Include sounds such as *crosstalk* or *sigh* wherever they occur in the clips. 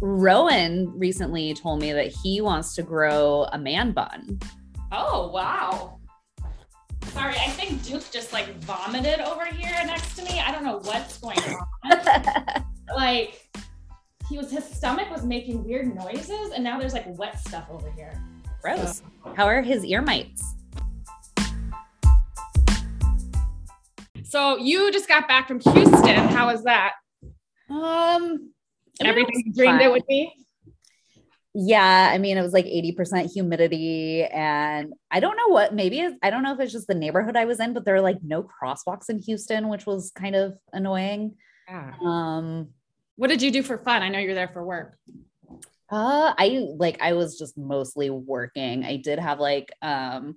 Rowan recently told me that he wants to grow a man bun. Oh, wow. Sorry, I think Duke just like vomited over here next to me. I don't know what's going on. *laughs* like he was his stomach was making weird noises and now there's like wet stuff over here. Gross. So. How are his ear mites? So you just got back from Houston. How was that? Um everything you dreamed it would be? Yeah, I mean, it was like 80% humidity. And I don't know what, maybe I don't know if it's just the neighborhood I was in, but there are like no crosswalks in Houston, which was kind of annoying. Yeah. Um, what did you do for fun? I know you're there for work. Uh, I like, I was just mostly working. I did have like, um,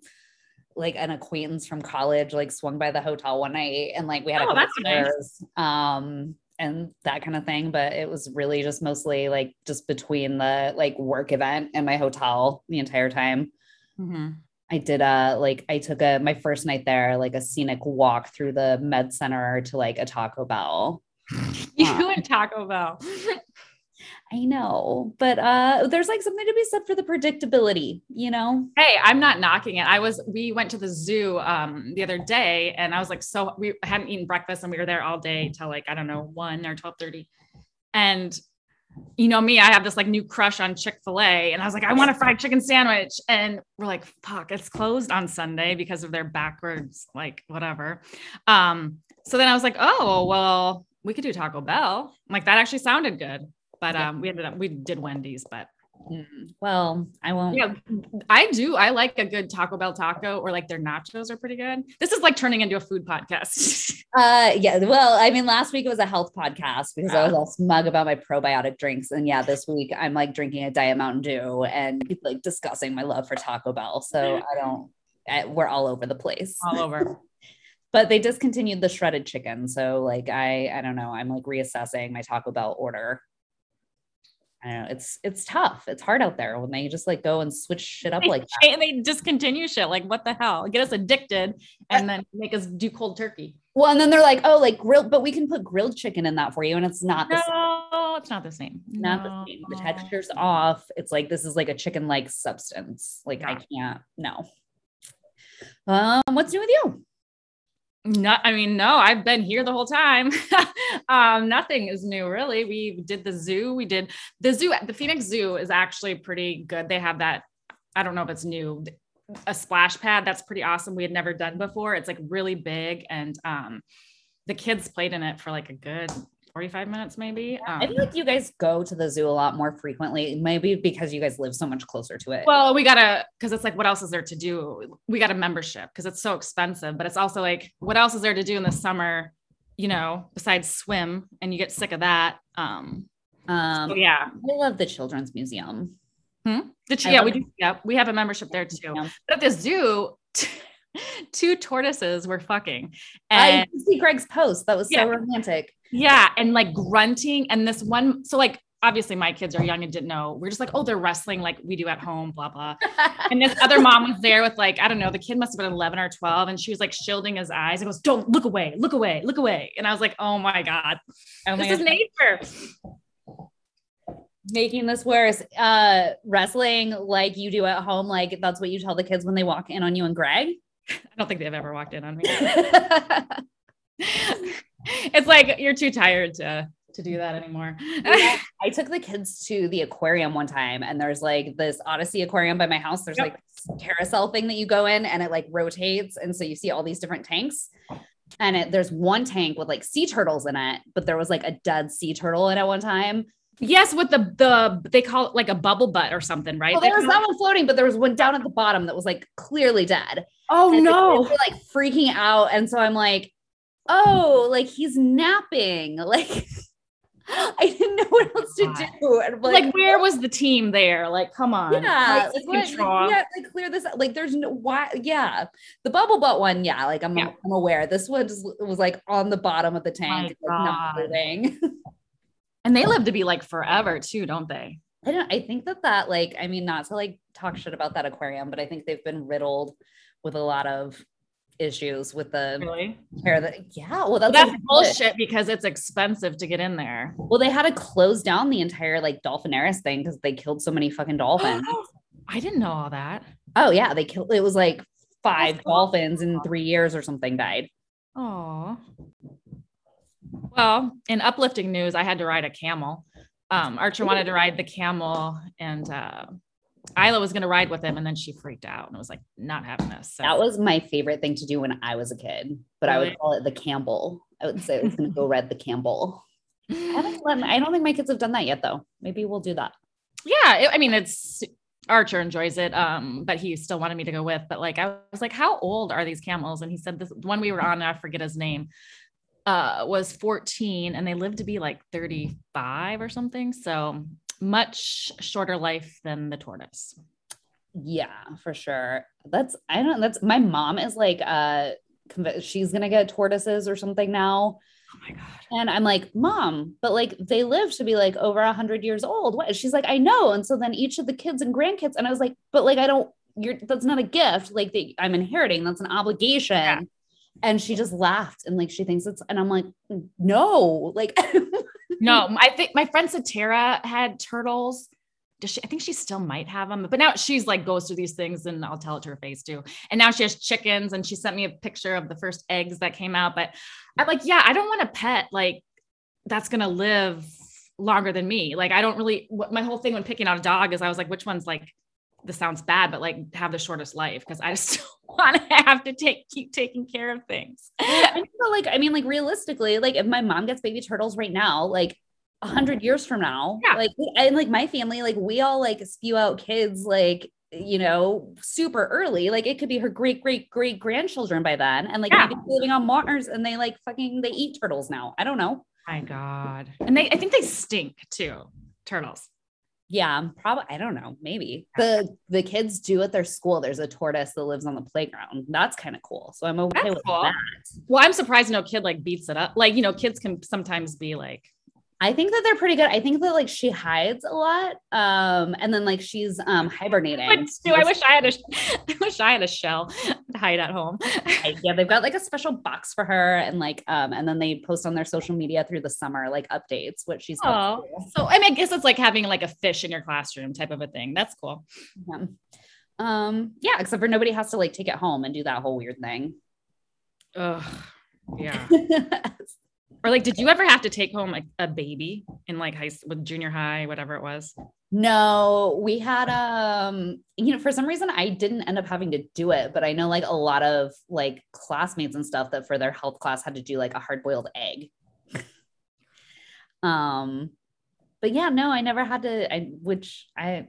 like an acquaintance from college like swung by the hotel one night and like we had oh, a couple that's nice. um and that kind of thing. But it was really just mostly like just between the like work event and my hotel the entire time. Mm-hmm. I did a like I took a my first night there like a scenic walk through the med center to like a Taco Bell. *laughs* you um, and Taco Bell. *laughs* I know, but uh there's like something to be said for the predictability, you know. Hey, I'm not knocking it. I was we went to the zoo um the other day and I was like so we hadn't eaten breakfast and we were there all day till like I don't know 1 or 12:30. And you know me, I have this like new crush on Chick-fil-A and I was like I want a fried chicken sandwich and we're like fuck, it's closed on Sunday because of their backwards like whatever. Um so then I was like, "Oh, well, we could do Taco Bell." Like that actually sounded good but yeah. um, we ended up we did Wendy's, but mm, well, I won't. Yeah, I do. I like a good Taco Bell taco, or like their nachos are pretty good. This is like turning into a food podcast. *laughs* uh, yeah. Well, I mean, last week it was a health podcast because yeah. I was all smug about my probiotic drinks, and yeah, this week I'm like drinking a Diet Mountain Dew and like discussing my love for Taco Bell. So I don't. I, we're all over the place. All over. *laughs* but they discontinued the shredded chicken so like i i don't know i'm like reassessing my taco bell order I know. It's it's tough. It's hard out there when they just like go and switch *laughs* shit up like that. And they discontinue shit. Like what the hell? Get us addicted and then make us do cold turkey. Well, and then they're like, oh, like grilled, but we can put grilled chicken in that for you, and it's not the no, same. it's not the same. Not no. the same. The texture's off. It's like this is like a chicken-like substance. Like yeah. I can't. No. Um, what's new with you? Not, I mean, no, I've been here the whole time. *laughs* um, nothing is new, really. We did the zoo. We did the zoo. The Phoenix Zoo is actually pretty good. They have that. I don't know if it's new, a splash pad. That's pretty awesome. We had never done before. It's like really big, and um, the kids played in it for like a good 45 minutes maybe. Um, I feel like you guys go to the zoo a lot more frequently, maybe because you guys live so much closer to it. Well, we gotta because it's like what else is there to do? We got a membership because it's so expensive, but it's also like what else is there to do in the summer, you know, besides swim and you get sick of that. Um, um so yeah. I love the children's museum. Hmm? The, yeah, we do. Yeah, we have a membership there too. But at the zoo, *laughs* two tortoises were fucking. And I see Greg's post. That was so yeah. romantic. Yeah. And like grunting. And this one, so like obviously my kids are young and didn't know. We're just like, oh, they're wrestling like we do at home, blah, blah. *laughs* and this other mom was there with like, I don't know, the kid must have been 11 or 12. And she was like shielding his eyes and goes, don't look away, look away, look away. And I was like, oh my God, oh this is nature. Making this worse. Uh, wrestling like you do at home, like that's what you tell the kids when they walk in on you and Greg. I don't think they've ever walked in on me. *laughs* it's like you're too tired to to do that anymore. yeah, *laughs* I took the kids to the aquarium one time and there's like this OdySea aquarium by my house. There's yep. like carousel thing that you go in and it like rotates and so you see all these different tanks. And it, there's one tank with like sea turtles in it, but there was like a dead sea turtle in it one time. Yes, with the the they call it like a bubble butt or something, right? Well, there was that one floating, but there was one down at the bottom that was like clearly dead. Oh and no! Like freaking out, and so I'm like, oh, like he's napping, *laughs* like. I didn't know what else to do. And like, like, where was the team there? Like, come on. Yeah, like, what, yeah, like clear this. Like, there's no why. Yeah, the bubble butt one. Yeah, like I'm, yeah. I'm aware. This one was, was like on the bottom of the tank, like, not moving. *laughs* And they live to be like forever too, don't they? I don't I think that that like I mean not to like talk shit about that aquarium, but I think they've been riddled with a lot of issues with the really? hair that yeah well that's, that's bullshit because it's expensive to get in there. Well they had to close down the entire like dolphinaris thing because they killed so many fucking dolphins. *gasps* I didn't know all that. Oh yeah they killed it was like five that's dolphins awesome. in three years or something died. Oh well in uplifting news i had to ride a camel. Um, archer wanted to ride the camel and uh, Isla was going to ride with him and then she freaked out and was like not having this. So. That was my favorite thing to do when I was a kid, but really? I would call it the Campbell. I would say it's going to go *laughs* ride the Campbell. I, *laughs* I don't think my kids have done that yet though. Maybe we'll do that. Yeah. It, I mean, it's Archer enjoys it. Um, but he still wanted me to go with, but like, I was like, how old are these camels? And he said this one we were on, I forget his name, uh, was 14 and they lived to be like 35 or something. So much shorter life than the tortoise. Yeah, for sure. That's I don't that's my mom is like uh she's gonna get tortoises or something now. Oh my god. And I'm like, mom, but like they live to be like over a hundred years old. What? She's like, I know. And so then each of the kids and grandkids, and I was like, but like I don't. You're that's not a gift. Like they, I'm inheriting. That's an obligation. Yeah. And she just laughed and like she thinks it's. And I'm like, no, like *laughs* no, I think my friend Satara had turtles. Does she? I think she still might have them, but now she's like goes through these things, and I'll tell it to her face too. And now she has chickens, and she sent me a picture of the first eggs that came out. But I'm like, yeah, I don't want a pet like that's gonna live longer than me. Like, I don't really. My whole thing when picking out a dog is I was like, which one's like this sounds bad, but like have the shortest life because I just want to have to take keep taking care of things. like I mean, like realistically, like if my mom gets baby turtles right now, like a hundred years from now, yeah. like and like my family, like we all like spew out kids like you know super early. Like it could be her great great great grandchildren by then, and like yeah. maybe living on Mars and they like fucking they eat turtles now. I don't know. My God, and they I think they stink too. Turtles. Yeah, probably. I don't know. Maybe the the kids do at their school. There's a tortoise that lives on the playground. That's kind of cool. So I'm okay That's with cool. that. Well, I'm surprised no kid like beats it up. Like you know, kids can sometimes be like I think that they're pretty good. I think that like she hides a lot. Um, and then like she's um hibernating. I, I wish I had a *laughs* I wish I had a shell to hide at home. yeah, they've got like a special box for her and like um and then they post on their social media through the summer like updates what she's oh so I mean I guess it's like having like a fish in your classroom type of a thing. That's cool. Yeah. Um, yeah, except for nobody has to like take it home and do that whole weird thing. Ugh. Yeah. *laughs* Or like, did you ever have to take home like a baby in like high with junior high, whatever it was? No, we had um, you know, for some reason I didn't end up having to do it, but I know like a lot of like classmates and stuff that for their health class had to do like a hard-boiled egg. *laughs* um, but yeah, no, I never had to, I which I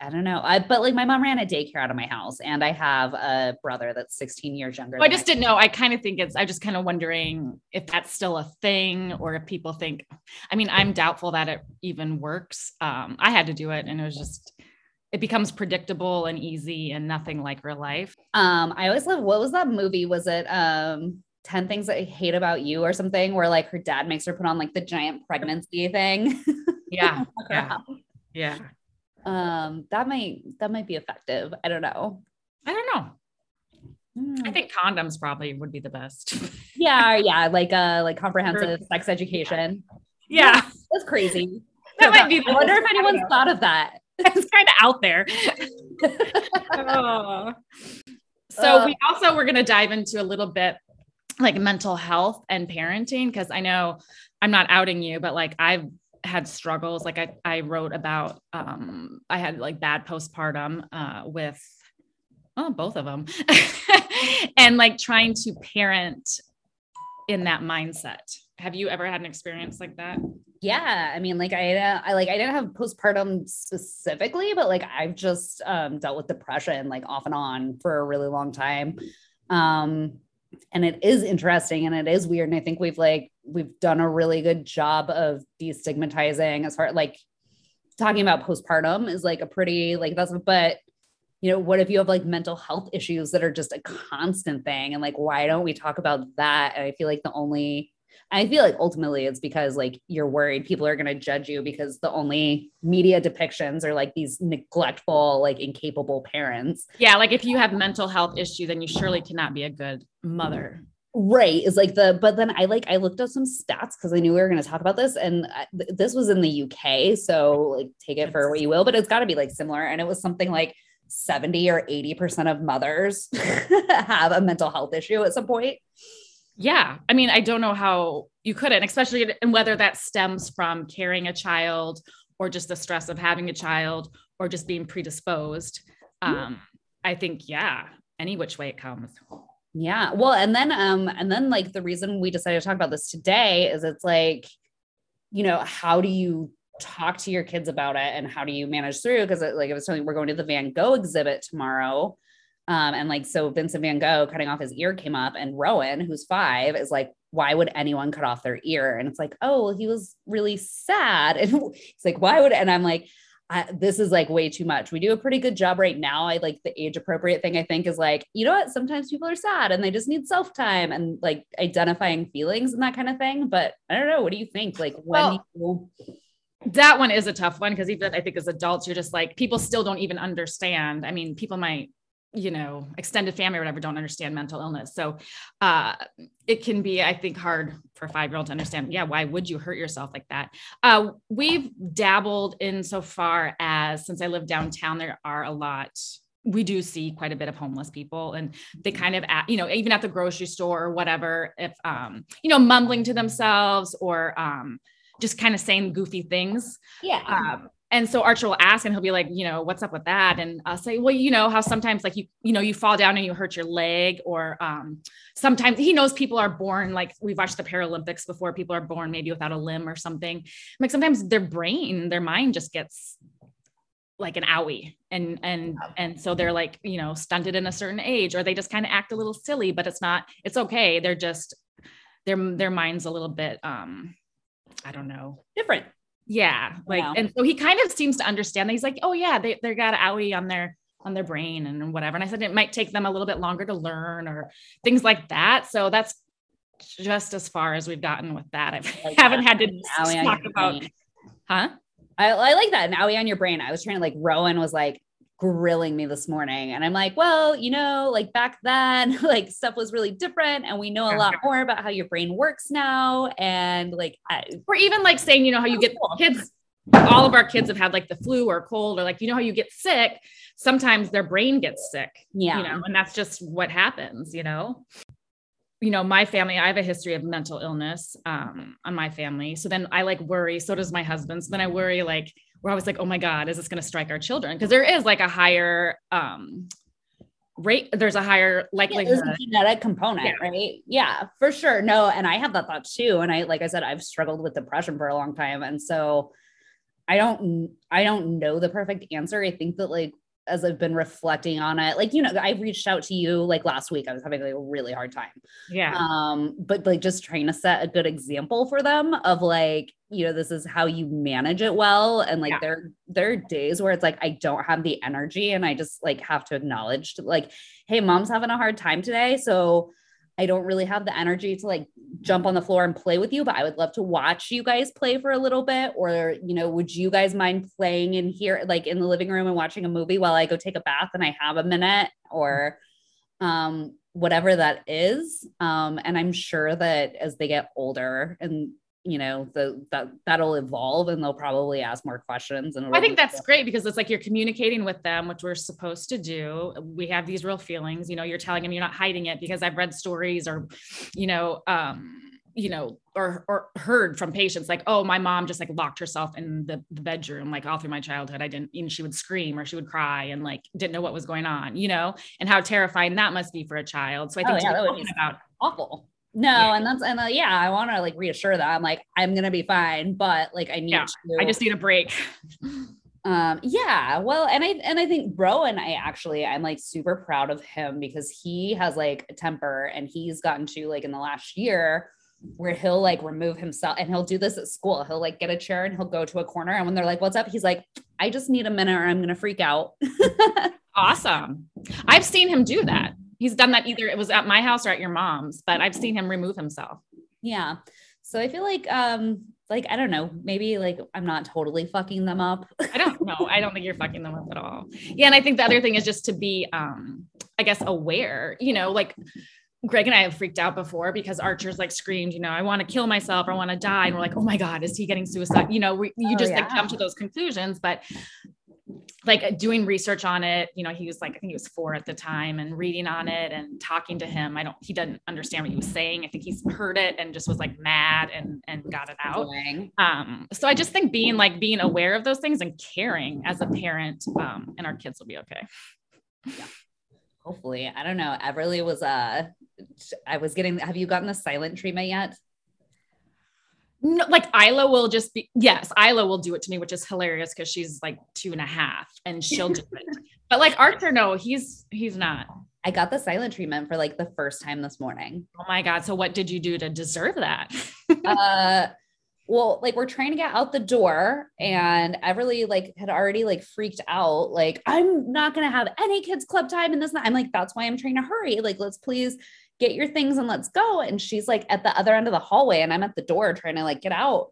I don't know. I but like my mom ran a daycare out of my house, and I have a brother that's 16 years younger. Oh, I just didn't know. I kind of think it's. I'm just kind of wondering if that's still a thing, or if people think. I mean, I'm doubtful that it even works. Um, I had to do it, and it was just. It becomes predictable and easy, and nothing like real life. Um, I always love. What was that movie? Was it um 10 things I hate about you or something where like her dad makes her put on like the giant pregnancy thing. *laughs* Yeah. yeah. Yeah um that might that might be effective. I don't know. I don't know. I hmm. think condoms probably would be the best. *laughs* Yeah yeah like uh like comprehensive sex education. Yeah, yeah that's crazy. That might be i wonder if anyone's thought of that. It's kind of out there. *laughs* Oh. so uh, we also we're going to dive into a little bit like mental health and parenting because i know i'm not outing you but like i've had struggles like i i wrote about um i had like bad postpartum uh with oh both of them *laughs* and like trying to parent in that mindset. Have you ever had an experience like that? Yeah i mean like i i like i didn't have postpartum specifically but like i've just um dealt with depression like off and on for a really long time. Um and it is interesting and it is weird. And i think we've like we've done a really good job of destigmatizing as far like talking about postpartum is like a pretty like that's but you know what if you have like mental health issues that are just a constant thing? And like why don't we talk about that? And i feel like the only I feel like ultimately it's because like you're worried people are going to judge you because the only media depictions are like these neglectful, like incapable parents. Yeah, like if you have mental health issue, then you surely cannot be a good mother. Right is like the, but then I like I looked up some stats because I knew we were going to talk about this, and I, th- this was in the UK, so like take it for what you will, but it's got to be like similar, and it was something like 70 or 80 percent of mothers *laughs* have a mental health issue at some point yeah i mean i don't know how you couldn't especially and whether that stems from carrying a child or just the stress of having a child or just being predisposed. Um i think yeah any which way it comes. Yeah well and then um and then like the reason we decided to talk about this today is it's like you know how do you talk to your kids about it and how do you manage through? Because like i was telling you we're going to the van gogh exhibit tomorrow um, and like, so Vincent van Gogh cutting off his ear came up, and Rowan, who's five, is like, why would anyone cut off their ear? And it's like, oh, well, he was really sad. *laughs* And he's like, why would, and I'm like, I, this is like way too much. We do a pretty good job right now. I like the age appropriate thing, I think, is like, you know what? Sometimes people are sad and they just need self time and like identifying feelings and that kind of thing. But I don't know. What do you think? Like, when well, you- that one is a tough one because even I think as adults, you're just like, people still don't even understand. I mean, people might you know extended family or whatever don't understand mental illness. So uh it can be i think hard for a five year old to understand yeah why would you hurt yourself like that? Uh we've dabbled in so far as since i live downtown there are a lot we do see quite a bit of homeless people and they kind of at, you know even at the grocery store or whatever if um you know mumbling to themselves or um just kind of saying goofy things. Yeah um, and so Archer will ask and he'll be like, you know, what's up with that? And I'll say, well, you know, how sometimes like you, you know, you fall down and you hurt your leg, or um, sometimes he knows people are born like we've watched the Paralympics before, people are born maybe without a limb or something. Like sometimes their brain, their mind just gets like an owie and and and so they're like you know stunted in a certain age or they just kind of act a little silly but it's not it's okay they're just their their mind's a little bit um i don't know different yeah. Like, yeah. and so he kind of seems to understand that he's like, oh yeah, they, they got owie on their, on their brain and whatever. And I said, it might take them a little bit longer to learn or things like that. So that's just as far as we've gotten with that. I like *laughs* haven't that. had to talk about, huh? I, I like that. An owie on your brain. I was trying to like, Rowan was like, grilling me this morning. And I'm like, well, you know, like back then, *laughs* like stuff was really different. And we know a lot more about how your brain works now. And like, I, or even like saying, you know, how you get cool. kids, all of our kids have had like the flu or cold, or like, you know, how you get sick. Sometimes their brain gets sick. Yeah. You know, and that's just what happens, you know? you know, my family, I have a history of mental illness um, on my family. So then I like worry. So does my husband. So then I worry like, we're always like, oh my God, is this going to strike our children? Because there is like a higher um, rate, there's a higher likelihood. Yeah, a genetic component, yeah. right? Yeah, for sure. No, and I have that thought too. And I, like I said, I've struggled with depression for a long time. And so I don't, I don't know the perfect answer. I think that like as I've been reflecting on it, like, you know, I reached out to you like last week. I was having like a really hard time. Yeah. Um, but like just trying to set a good example for them of like, you know, this is how you manage it well. And like yeah. there, there are days where it's like I don't have the energy and I just like have to acknowledge like, hey, mom's having a hard time today. So I don't really have the energy to like jump on the floor and play with you, but I would love to watch you guys play for a little bit. Or, you know, would you guys mind playing in here, like in the living room and watching a movie while I go take a bath and I have a minute or um, whatever that is? Um, and I'm sure that as they get older and you know the that that'll evolve and they'll probably ask more questions and i think that's great because it's like you're communicating with them which we're supposed to do. We have these real feelings you know you're telling them you're not hiding it because i've read stories or you know um you know or or heard from patients like oh my mom just like locked herself in the, the bedroom like all through my childhood. I didn't you know she would scream or she would cry and like didn't know what was going on you know and how terrifying that must be for a child. So i think oh, yeah, be about awful no, yeah. and that's and uh, yeah, I want to like reassure that I'm like I'm gonna be fine, but like I need yeah, to. I just need a break. *laughs* um yeah well and i and i think Rowan i actually i'm like super proud of him because he has like a temper and he's gotten to like in the last year where he'll like remove himself and he'll do this at school he'll like get a chair and he'll go to a corner and when they're like what's up he's like i just need a minute or i'm gonna freak out *laughs* awesome i've seen him do that he's done that either it was at my house or at your mom's, but I've seen him remove himself. Yeah. So I feel like um like I don't know, maybe like I'm not totally fucking them up. I don't know. *laughs* I don't think you're fucking them up at all. Yeah, and I think the other thing is just to be um I guess aware, you know, like Greg and I have freaked out before because Archer's like screamed, you know, I want to kill myself, I want to die. And we're like, oh my God, is he getting suicide? You know, we, you oh, just yeah. like come to those conclusions. But like doing research on it, you know, he was like, I think he was four at the time and reading on it and talking to him. I don't, he doesn't understand what he was saying. I think he's heard it and just was like mad and, and got it out. Um, so I just think being like being aware of those things and caring as a parent, um, and our kids will be okay. Yeah. Hopefully, I don't know. Everly was, uh, I was getting, have you gotten the silent treatment yet? No, like Isla will just be yes, Isla will do it to me, which is hilarious because she's like two and a half and she'll do it. *laughs* But like Archer, no, he's he's not. I got the silent treatment for like the first time this morning. Oh my god! So what did you do to deserve that? *laughs* uh, well, like we're trying to get out the door, and Everly like had already like freaked out. Like I'm not gonna have any kids club time in this. I'm like, that's why I'm trying to hurry. Like let's please get your things and let's go. And she's like at the other end of the hallway and I'm at the door trying to like get out.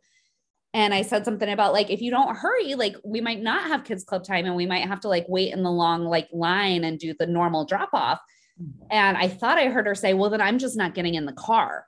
And I said something about like, if you don't hurry, like we might not have kids club time and we might have to like wait in the long like line and do the normal drop off. And I thought I heard her say, well, then I'm just not getting in the car.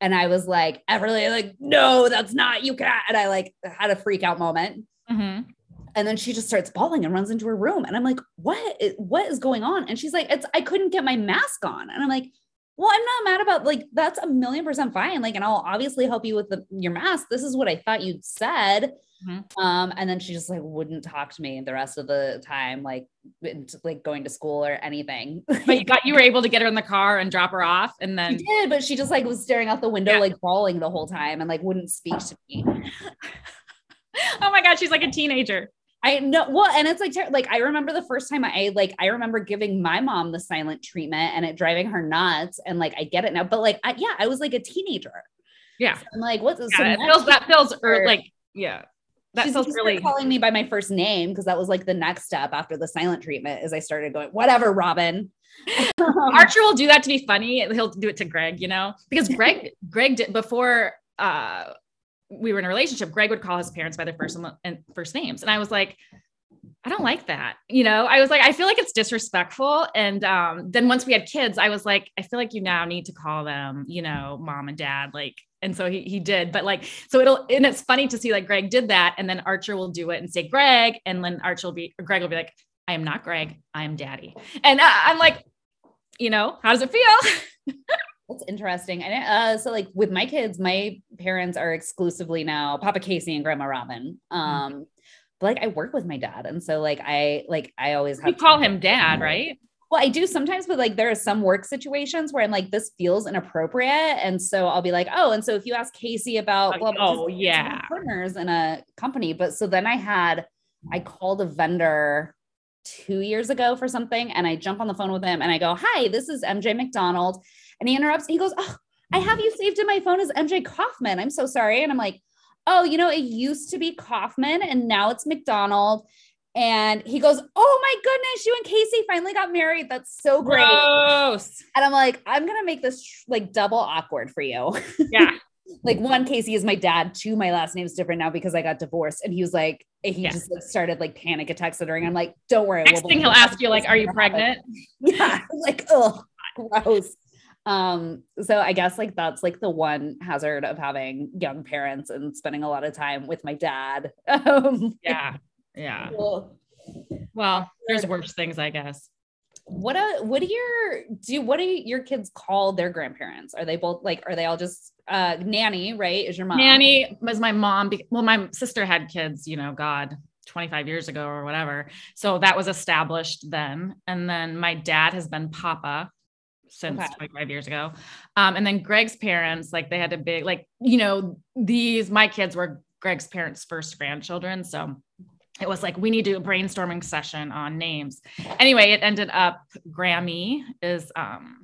And I was like, Everly, like, no, that's not, you can't. And I like had a freak out moment. Mm-hmm. And then she just starts bawling and runs into her room. And I'm like, what is, what is going on? And she's like, it's, I couldn't get my mask on. And I'm like, well, I'm not mad about like, that's a million percent fine. Like, and I'll obviously help you with the, your mask. This is what I thought you'd said. Mm-hmm. Um, and then she just like wouldn't talk to me the rest of the time, like, like going to school or anything. *laughs* But you got, you were able to get her in the car and drop her off. And then she did, but she just like was staring out the window, yeah. like bawling the whole time and like wouldn't speak to me. *laughs* oh my God. She's like a teenager. I know. Well, and it's like, like I remember the first time I like, I remember giving my mom the silent treatment and it driving her nuts. And like, I get it now, but like, I, yeah, I was like a teenager. Yeah. So I'm like, what's yeah, so that feels, that feels er, like, yeah. That She's feels really calling me by my first name because that was like the next step after the silent treatment is I started going, whatever, Robin. *laughs* *laughs* Archer will do that to be funny. He'll do it to Greg, you know, because Greg, Greg did before, uh, we were in a relationship, Greg would call his parents by their first and first names. And I was like, I don't like that. You know, I was like, I feel like it's disrespectful. And um, then once we had kids, I was like, I feel like you now need to call them, you know, mom and dad. Like, and so he he did. But like, so it'll and it's funny to see like Greg did that, and then Archer will do it and say Greg, and then Archer will be Greg will be like, I am not Greg, I am daddy. And uh, I'm like, you know, how does it feel? *laughs* That's interesting. And uh, so, like with my kids, my parents are exclusively now Papa Casey and Grandma Robin. Um, mm-hmm. but like I work with my dad, and so like I like I always have you call him dad, right? Well, I do sometimes, but like there are some work situations where I'm like, this feels inappropriate. And so I'll be like, oh, and so if you ask Casey about, well, oh, yeah, partners in a company. But so then I had, I called a vendor two years ago for something and I jump on the phone with him and I go, hi, this is MJ McDonald. And he interrupts. He goes, Oh, I have you saved in my phone as MJ Kaufman. I'm so sorry. And I'm like, Oh, you know, it used to be Kaufman and now it's McDonald. And he goes, Oh my goodness, you and Casey finally got married. That's so great. Gross. And I'm like, I'm going to make this like double awkward for you. Yeah. *laughs* like one Casey is my dad, two, my last name is different now because I got divorced. And he was like, he yeah. just like started like panic attacks stuttering. I'm like, don't worry. Next we'll, thing he'll ask you, like, are you pregnant? *laughs* Yeah. Like, oh, gross. Um, so I guess like that's like the one hazard of having young parents and spending a lot of time with my dad. *laughs* Um, yeah. Yeah. Well, there's worse things, I guess. What a what do your do what do your kids call their grandparents? Are they both like are they all just uh nanny, right? Is your mom? Nanny was my mom. Well, my sister had kids, you know, God, 25 years ago or whatever. So that was established then. And then my dad has been Papa since okay. 25 years ago. Um, and then Greg's parents, like they had a big, like, you know, these, my kids were Greg's parents' first grandchildren. So it was like, we need to do a brainstorming session on names. Anyway, it ended up Grammy is, um,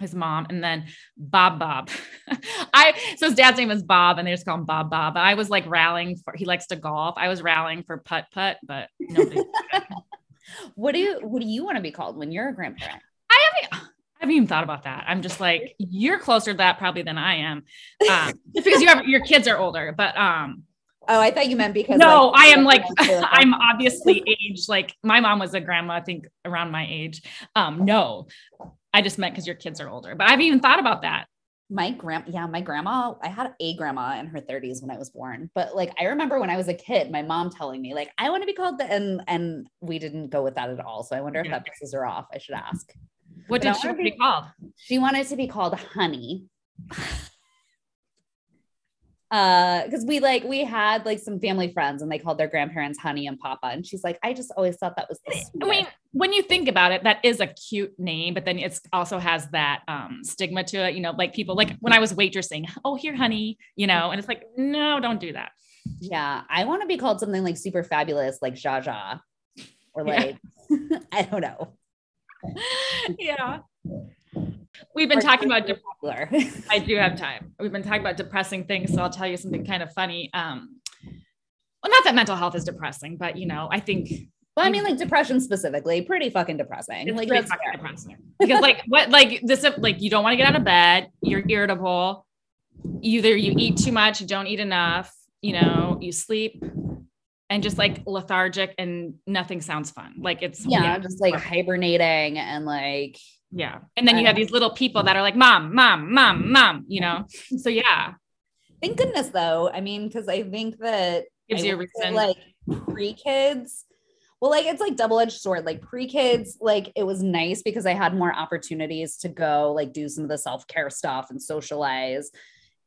his mom and then Bob Bob. *laughs* I so his dad's name is Bob and they just call him Bob Bob. I was like rallying for he likes to golf. I was rallying for putt putt, but nobody. *laughs* what do you what do you want to be called when you're a grandparent? I haven't I haven't even thought about that. I'm just like, you're closer to that probably than I am. Um, *laughs* just because you have your kids are older, but um Oh, I thought you meant because no, like, I am like I'm obviously aged. Like my mom was a grandma, I think around my age. Um, no, I just meant because your kids are older. But I've even thought about that. My grand, yeah, my grandma. I had a grandma in her 30s when I was born. But like, I remember when I was a kid, my mom telling me like, I want to be called the, and and we didn't go with that at all. So I wonder if that pisses her off. I should ask. What but did she be called? She wanted to be called Honey uh because we like we had like some family friends and they called their grandparents honey and papa and she's like i just always thought that was i mean when you think about it that is a cute name but then it's also has that um stigma to it you know like people like when i was waitressing oh here honey you know and it's like no don't do that. Yeah i want to be called something like super fabulous like Jaja or like yeah. *laughs* i don't know. *laughs* Yeah We've been talking about de- *laughs* I do have time. We've been talking about depressing things, so I'll tell you something kind of funny. Um, well, not that mental health is depressing, but you know, I think. Well, I mean, like depression specifically, pretty fucking depressing. It's like pretty fucking depressing because, like, what, like this, like you don't want to get out of bed. You're irritable. Either you eat too much, you don't eat enough. You know, you sleep and just like lethargic and nothing sounds fun. Like it's yeah, yeah just like hibernating and like yeah. And then you have these little people that are like, mom, mom, mom, mom, you know? *laughs* So yeah. Thank goodness though. I mean, because I think that gives you a reason. Like pre kids, well, like it's like double-edged sword. Like pre-kids, like it was nice because I had more opportunities to go like do some of the self-care stuff and socialize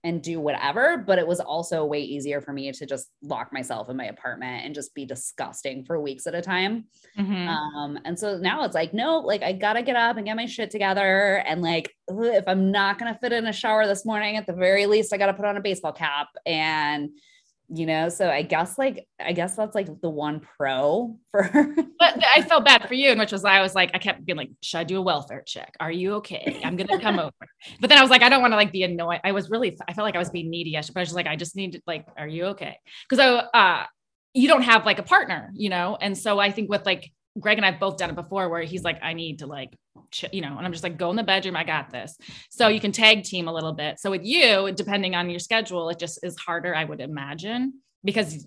and do whatever. But it was also way easier for me to just lock myself in my apartment and just be disgusting for weeks at a time. Mm-hmm. Um, and so now it's like, no, like I gotta get up and get my shit together. And like, if I'm not gonna fit in a shower this morning, at the very least, I gotta put on a baseball cap and you know? So i guess like i guess that's like the one pro *laughs* for but i felt bad for you and which was i was like i kept being like should i do a welfare check? Are you okay? I'm gonna come over. But then i was like i don't want to like be annoyed i was really i felt like i was being needy but i was just like i just need to like are you okay? Because i uh you don't have like a partner you know? And so i think with like Greg and I've both done it before where he's like, I need to like, you know, and I'm just like, go in the bedroom. I got this. So you can tag team a little bit. So with you, depending on your schedule, it just is harder, I would imagine, because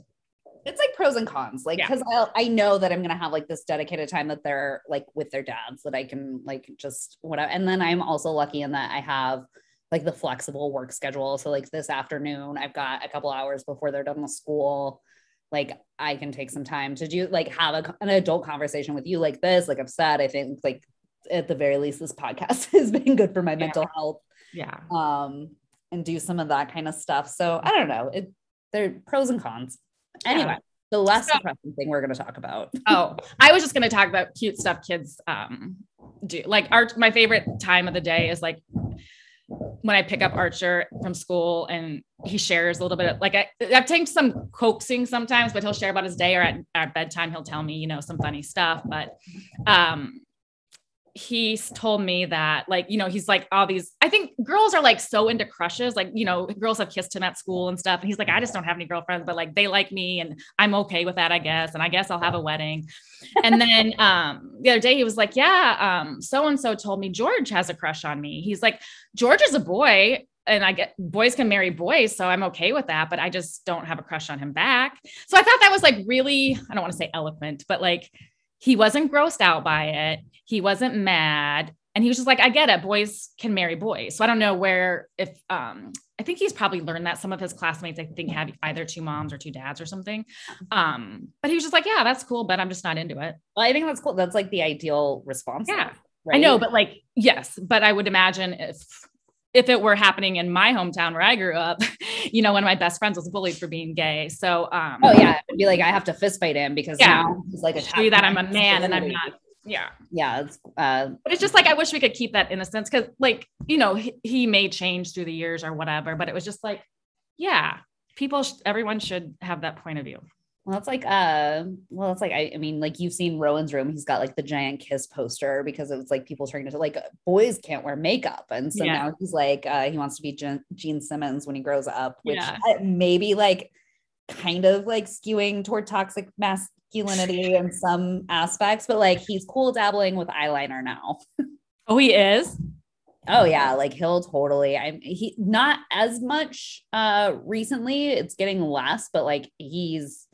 it's like pros and cons. Like, because yeah. I know that I'm going to have like this dedicated time that they're like with their dads that I can like just whatever. And then I'm also lucky in that I have like the flexible work schedule. So like this afternoon, I've got a couple hours before they're done with school like I can take some time to do like have a, an adult conversation with you like this. Like I've said, I think like at the very least, this podcast *laughs* has been good for my yeah. mental health. Yeah. Um, and do some of that kind of stuff. So I don't know. It there are pros and cons. Anyway, yeah. the less so, depressing thing we're going to talk about. *laughs* oh, I was just going to talk about cute stuff kids um do. Like art. My favorite time of the day is like when I pick up Archer from school and he shares a little bit of, like I, I've taken some coaxing sometimes, but he'll share about his day or at, at bedtime, he'll tell me, you know, some funny stuff. But um, he's told me that like you know he's like all these i think girls are like so into crushes like you know girls have kissed him at school and stuff and he's like i just don't have any girlfriends but like they like me and i'm okay with that i guess and i guess i'll have a wedding and then *laughs* um the other day he was like yeah um so and so told me george has a crush on me he's like george is a boy and I get boys can marry boys, so I'm okay with that, but I just don't have a crush on him back. So I thought that was like really, I don't want to say eloquent, but like he wasn't grossed out by it. He wasn't mad. And he was just like, I get it. Boys can marry boys. So I don't know where, if, um, I think he's probably learned that some of his classmates, I think, have either two moms or two dads or something. Um, but he was just like, yeah, that's cool, but I'm just not into it. Well, I think that's cool. That's like the ideal response. Yeah. Right? I know, but like, yes, but I would imagine if if it were happening in my hometown where I grew up, *laughs* you know, one of my best friends was bullied for being gay. So, um, oh yeah, it'd be like I have to fist fight him because yeah, now he's like a that I'm a man and I'm not. Yeah, yeah. It's, uh, but it's just like I wish we could keep that innocence because, like, you know, he, he may change through the years or whatever, but it was just like, yeah, people, sh- everyone should have that point of view. Well, it's like uh well, it's like I, I mean, like you've seen Rowan's room, he's got like the giant kiss poster because it was like people trying to like boys can't wear makeup. And so yeah. now he's like uh he wants to be Gene, Gene Simmons when he grows up, which yeah. maybe like kind of like skewing toward toxic masculinity *laughs* in some aspects, but like he's cool dabbling with eyeliner now. *laughs* Oh, he is. Oh yeah, like he'll totally. I'm he not as much uh recently. It's getting less, but like he's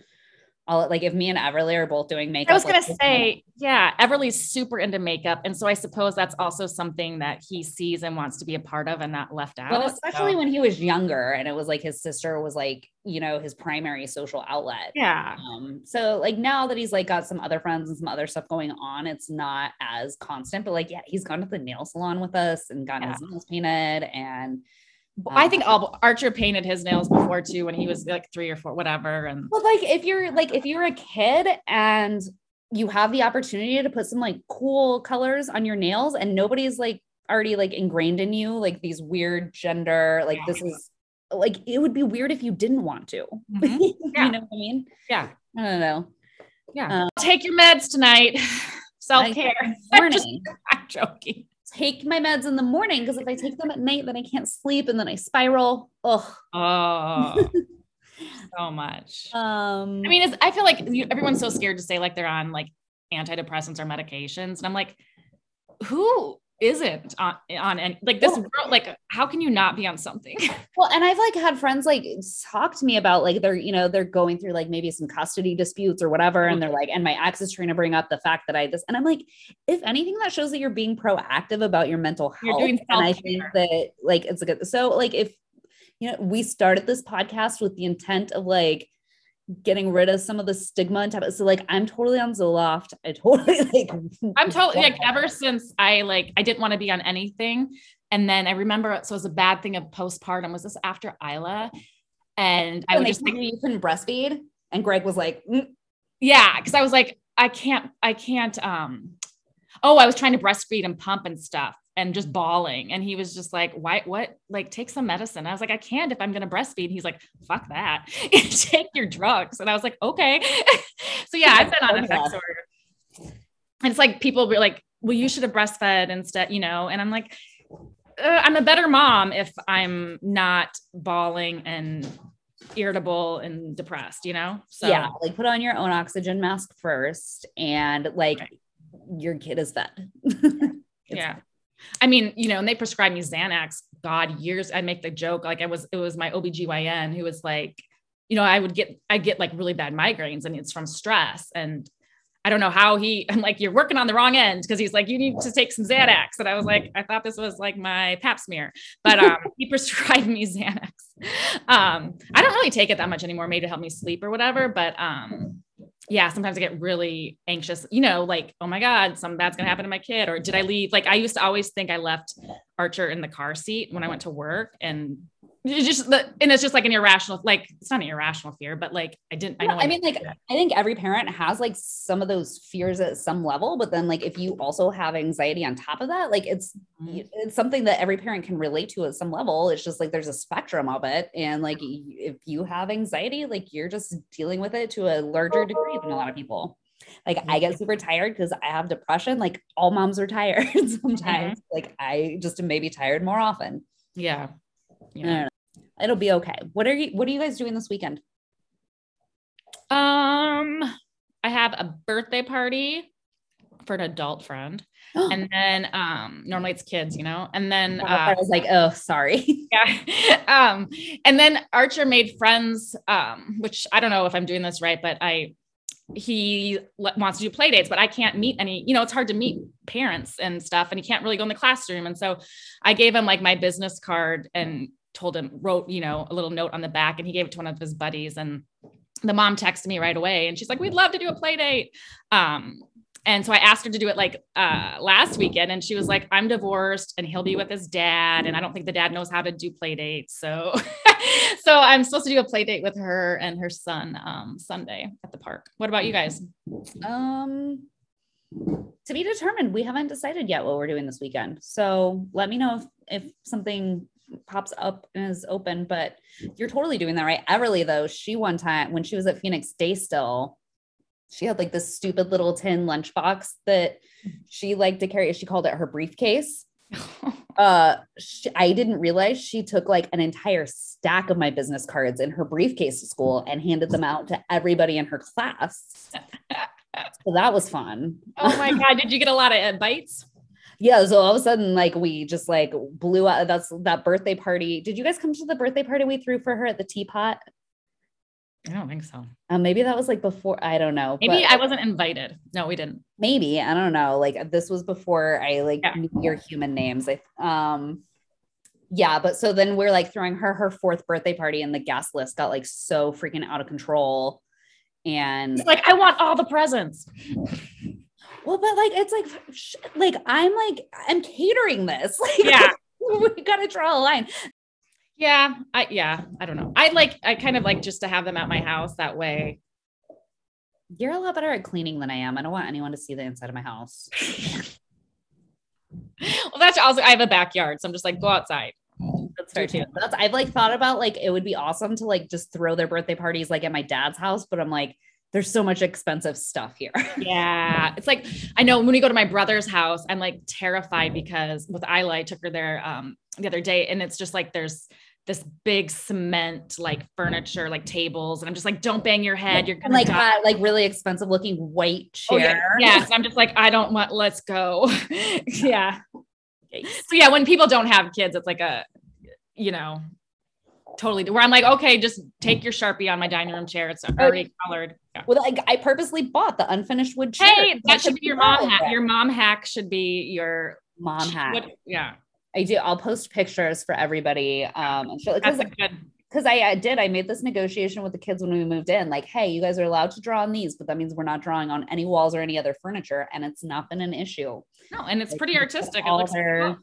I'll, like if me and Everly are both doing makeup. I was gonna like, say, yeah, Everly's super into makeup, and so I suppose that's also something that he sees and wants to be a part of and not left out. Well, especially so. when he was younger, and it was like his sister was like you know his primary social outlet. Yeah. Um. So like now that he's like got some other friends and some other stuff going on, it's not as constant. But like yeah, he's gone to the nail salon with us and gotten yeah. his nails painted and I think all, Archer painted his nails before too when he was like three or four, whatever. And well, like if you're like if you're a kid and you have the opportunity to put some like cool colors on your nails and nobody's like already like ingrained in you like these weird gender like yeah. this is like it would be weird if you didn't want to mm-hmm. *laughs* yeah. you know what i mean yeah i don't know yeah um, take your meds tonight *laughs* self-care I'm, just, *laughs* I'm joking take my meds in the morning because if I take them at night, then I can't sleep and then I spiral. Ugh. Oh, *laughs* so much. Um, I mean, I feel like everyone's so scared to say like they're on like antidepressants or medications, and I'm like, who isn't on on any like this world like how can you not be on something? *laughs* Well and i've like had friends like talk to me about like they're you know they're going through like maybe some custody disputes or whatever and they're like and my ex is trying to bring up the fact that i this and i'm like if anything that shows that you're being proactive about your mental health you're doing and i think that like it's a good so like if you know we started this podcast with the intent of like getting rid of some of the stigma and type so like I'm totally on Zoloft. I totally *laughs* like I'm totally like ever since I like I didn't want to be on anything. And then I remember so it was a bad thing of postpartum. Was this after Isla? And I would just think you couldn't breastfeed. And Greg was like, mm. Yeah, because I was like, I can't, I can't um oh, I was trying to breastfeed and pump and stuff and just bawling. And he was just like, why, what, like, take some medicine. I was like, I can't if I'm going to breastfeed. He's like, fuck that. *laughs* take your drugs. And I was like, okay. *laughs* so yeah, I've been on Effexor. And it's like, people were like, well, you should have breastfed instead, you know? And I'm like, uh, I'm a better mom if I'm not bawling and irritable and depressed, you know? So yeah, like put on your own oxygen mask first and like right. your kid is fed. *laughs* yeah. I mean, you know, and they prescribed me Xanax, God, years. I make the joke like I was, it was my OBGYN who was like, you know, I would get, I get like really bad migraines and it's from stress. And I don't know how he, *laughs* I'm like, you're working on the wrong end because he's like, you need to take some Xanax. And I was like, I thought this was like my pap smear, but *laughs* um, he prescribed me Xanax. Um, I don't really take it that much anymore, maybe to help me sleep or whatever. But um, yeah, sometimes I get really anxious, you know, like, oh my God, something bad's gonna happen to my kid. Or did I leave? Like I used to always think I left Archer in the car seat when I went to work. And it's just the and it's just like an irrational like it's not an irrational fear but like i didn't i know i mean like i think every parent has like some of those fears at some level but then like if you also have anxiety on top of that like it's mm-hmm. it's something that every parent can relate to at some level it's just like there's a spectrum of it and like if you have anxiety like you're just dealing with it to a larger degree than a lot of people like I get super tired because I have depression. Like all moms are tired *laughs* sometimes. Mm-hmm. Like I just may be tired more often. Yeah. Yeah. It'll be okay. What are you what are you guys doing this weekend? Um I have a birthday party for an adult friend. *gasps* and then um normally it's kids, you know. And then uh, I was like, "Oh, sorry." *laughs* yeah. *laughs* um and then Archer made friends um which I don't know if I'm doing this right, but I he wants to do play dates, but I can't meet any, you know, it's hard to meet parents and stuff, and he can't really go in the classroom. And so I gave him like my business card and told him, wrote, you know, a little note on the back, and he gave it to one of his buddies. And the mom texted me right away and she's like, we'd love to do a play date. Um, and so I asked her to do it like uh, last weekend, and she was like, "I'm divorced, and he'll be with his dad, and I don't think the dad knows how to do play dates." So, *laughs* *laughs* so I'm supposed to do a play date with her and her son um, Sunday at the park. What about you guys? Um, to be determined. We haven't decided yet what we're doing this weekend. So let me know if if something pops up and is open. But you're totally doing that right. Everly though, she one time when she was at Phoenix Day still she had like this stupid little tin lunchbox that she liked to carry. She called it her briefcase. *laughs* uh, she, I didn't realize she took like an entire stack of my business cards in her briefcase to school and handed them out to everybody in her class. so that was fun. *laughs* Oh my god! Did you get a lot of bites? yeah, so all of a sudden, like we just like blew out. That's that birthday party. Did you guys come to the birthday party we threw for her at the teapot? I don't think so. Um, maybe that was like before. I don't know. Maybe I wasn't invited. No, we didn't. Maybe I don't know. Like this was before I like yeah. knew your human names. I um, yeah. But so then we're like throwing her her fourth birthday party, and the guest list got like so freaking out of control. And it's like I want all the presents. Well, but like it's like like I'm like I'm catering this. *laughs* Like yeah. *laughs* we gotta draw a line. Yeah, I yeah, I don't know. I like I kind of like just to have them at my house that way. You're a lot better at cleaning than I am. I don't want anyone to see the inside of my house. *laughs* well, that's also I have a backyard, so I'm just like go outside. That's fair too. That's I've like thought about like it would be awesome to like just throw their birthday parties like at my dad's house, but I'm like there's so much expensive stuff here. *laughs* yeah. It's like, I know when we go to my brother's house, I'm like terrified because with Isla, I took her there um, the other day and it's just like there's this big cement like furniture, like tables. And I'm just like, don't bang your head. You're gonna like uh, like really expensive looking white chair. Oh, yeah. Yes. I'm just like, I don't want, let's go. *laughs* yeah. So yeah, when people don't have kids, it's like a, you know, totally where I'm like, okay, just take your Sharpie on my dining room chair. It's already colored. Yeah. Well, like I purposely bought the unfinished wood chair. Hey, that should be your mom hack. *laughs* Your mom hack should be your mom hack. What, yeah. I do. I'll post pictures for everybody. Um, because because I, I, did. I made this negotiation with the kids when we moved in. Like, hey, you guys are allowed to draw on these, but that means we're not drawing on any walls or any other furniture, and it's not been an issue. No, and it's like, pretty artistic. It looks their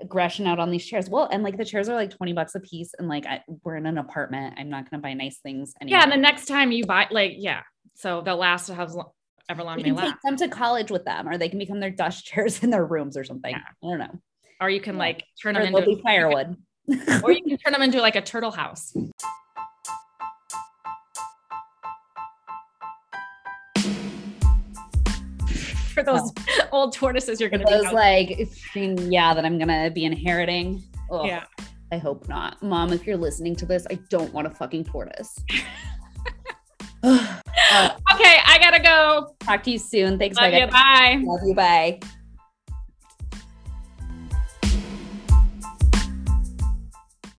aggression out on these chairs. Well, and like the chairs are like twenty bucks a piece, and like I, we're in an apartment. I'm not going to buy nice things. Anymore. Yeah, and the next time you buy, like, yeah, so they'll last however long you they can last. Take them to college with them, or they can become their dust *laughs* chairs in their rooms or something. Yeah. I don't know or you can like turn them into firewood, *laughs* or you can turn them into like a turtle house. *laughs* For those oh. old tortoises, you're gonna those like yeah that I'm gonna be inheriting. Ugh, yeah, I hope not, Mom. If you're listening to this, I don't want a fucking tortoise. *laughs* *sighs* uh, okay, I gotta go. Talk to you soon. Thanks. Love you. Bye. Love you. Bye.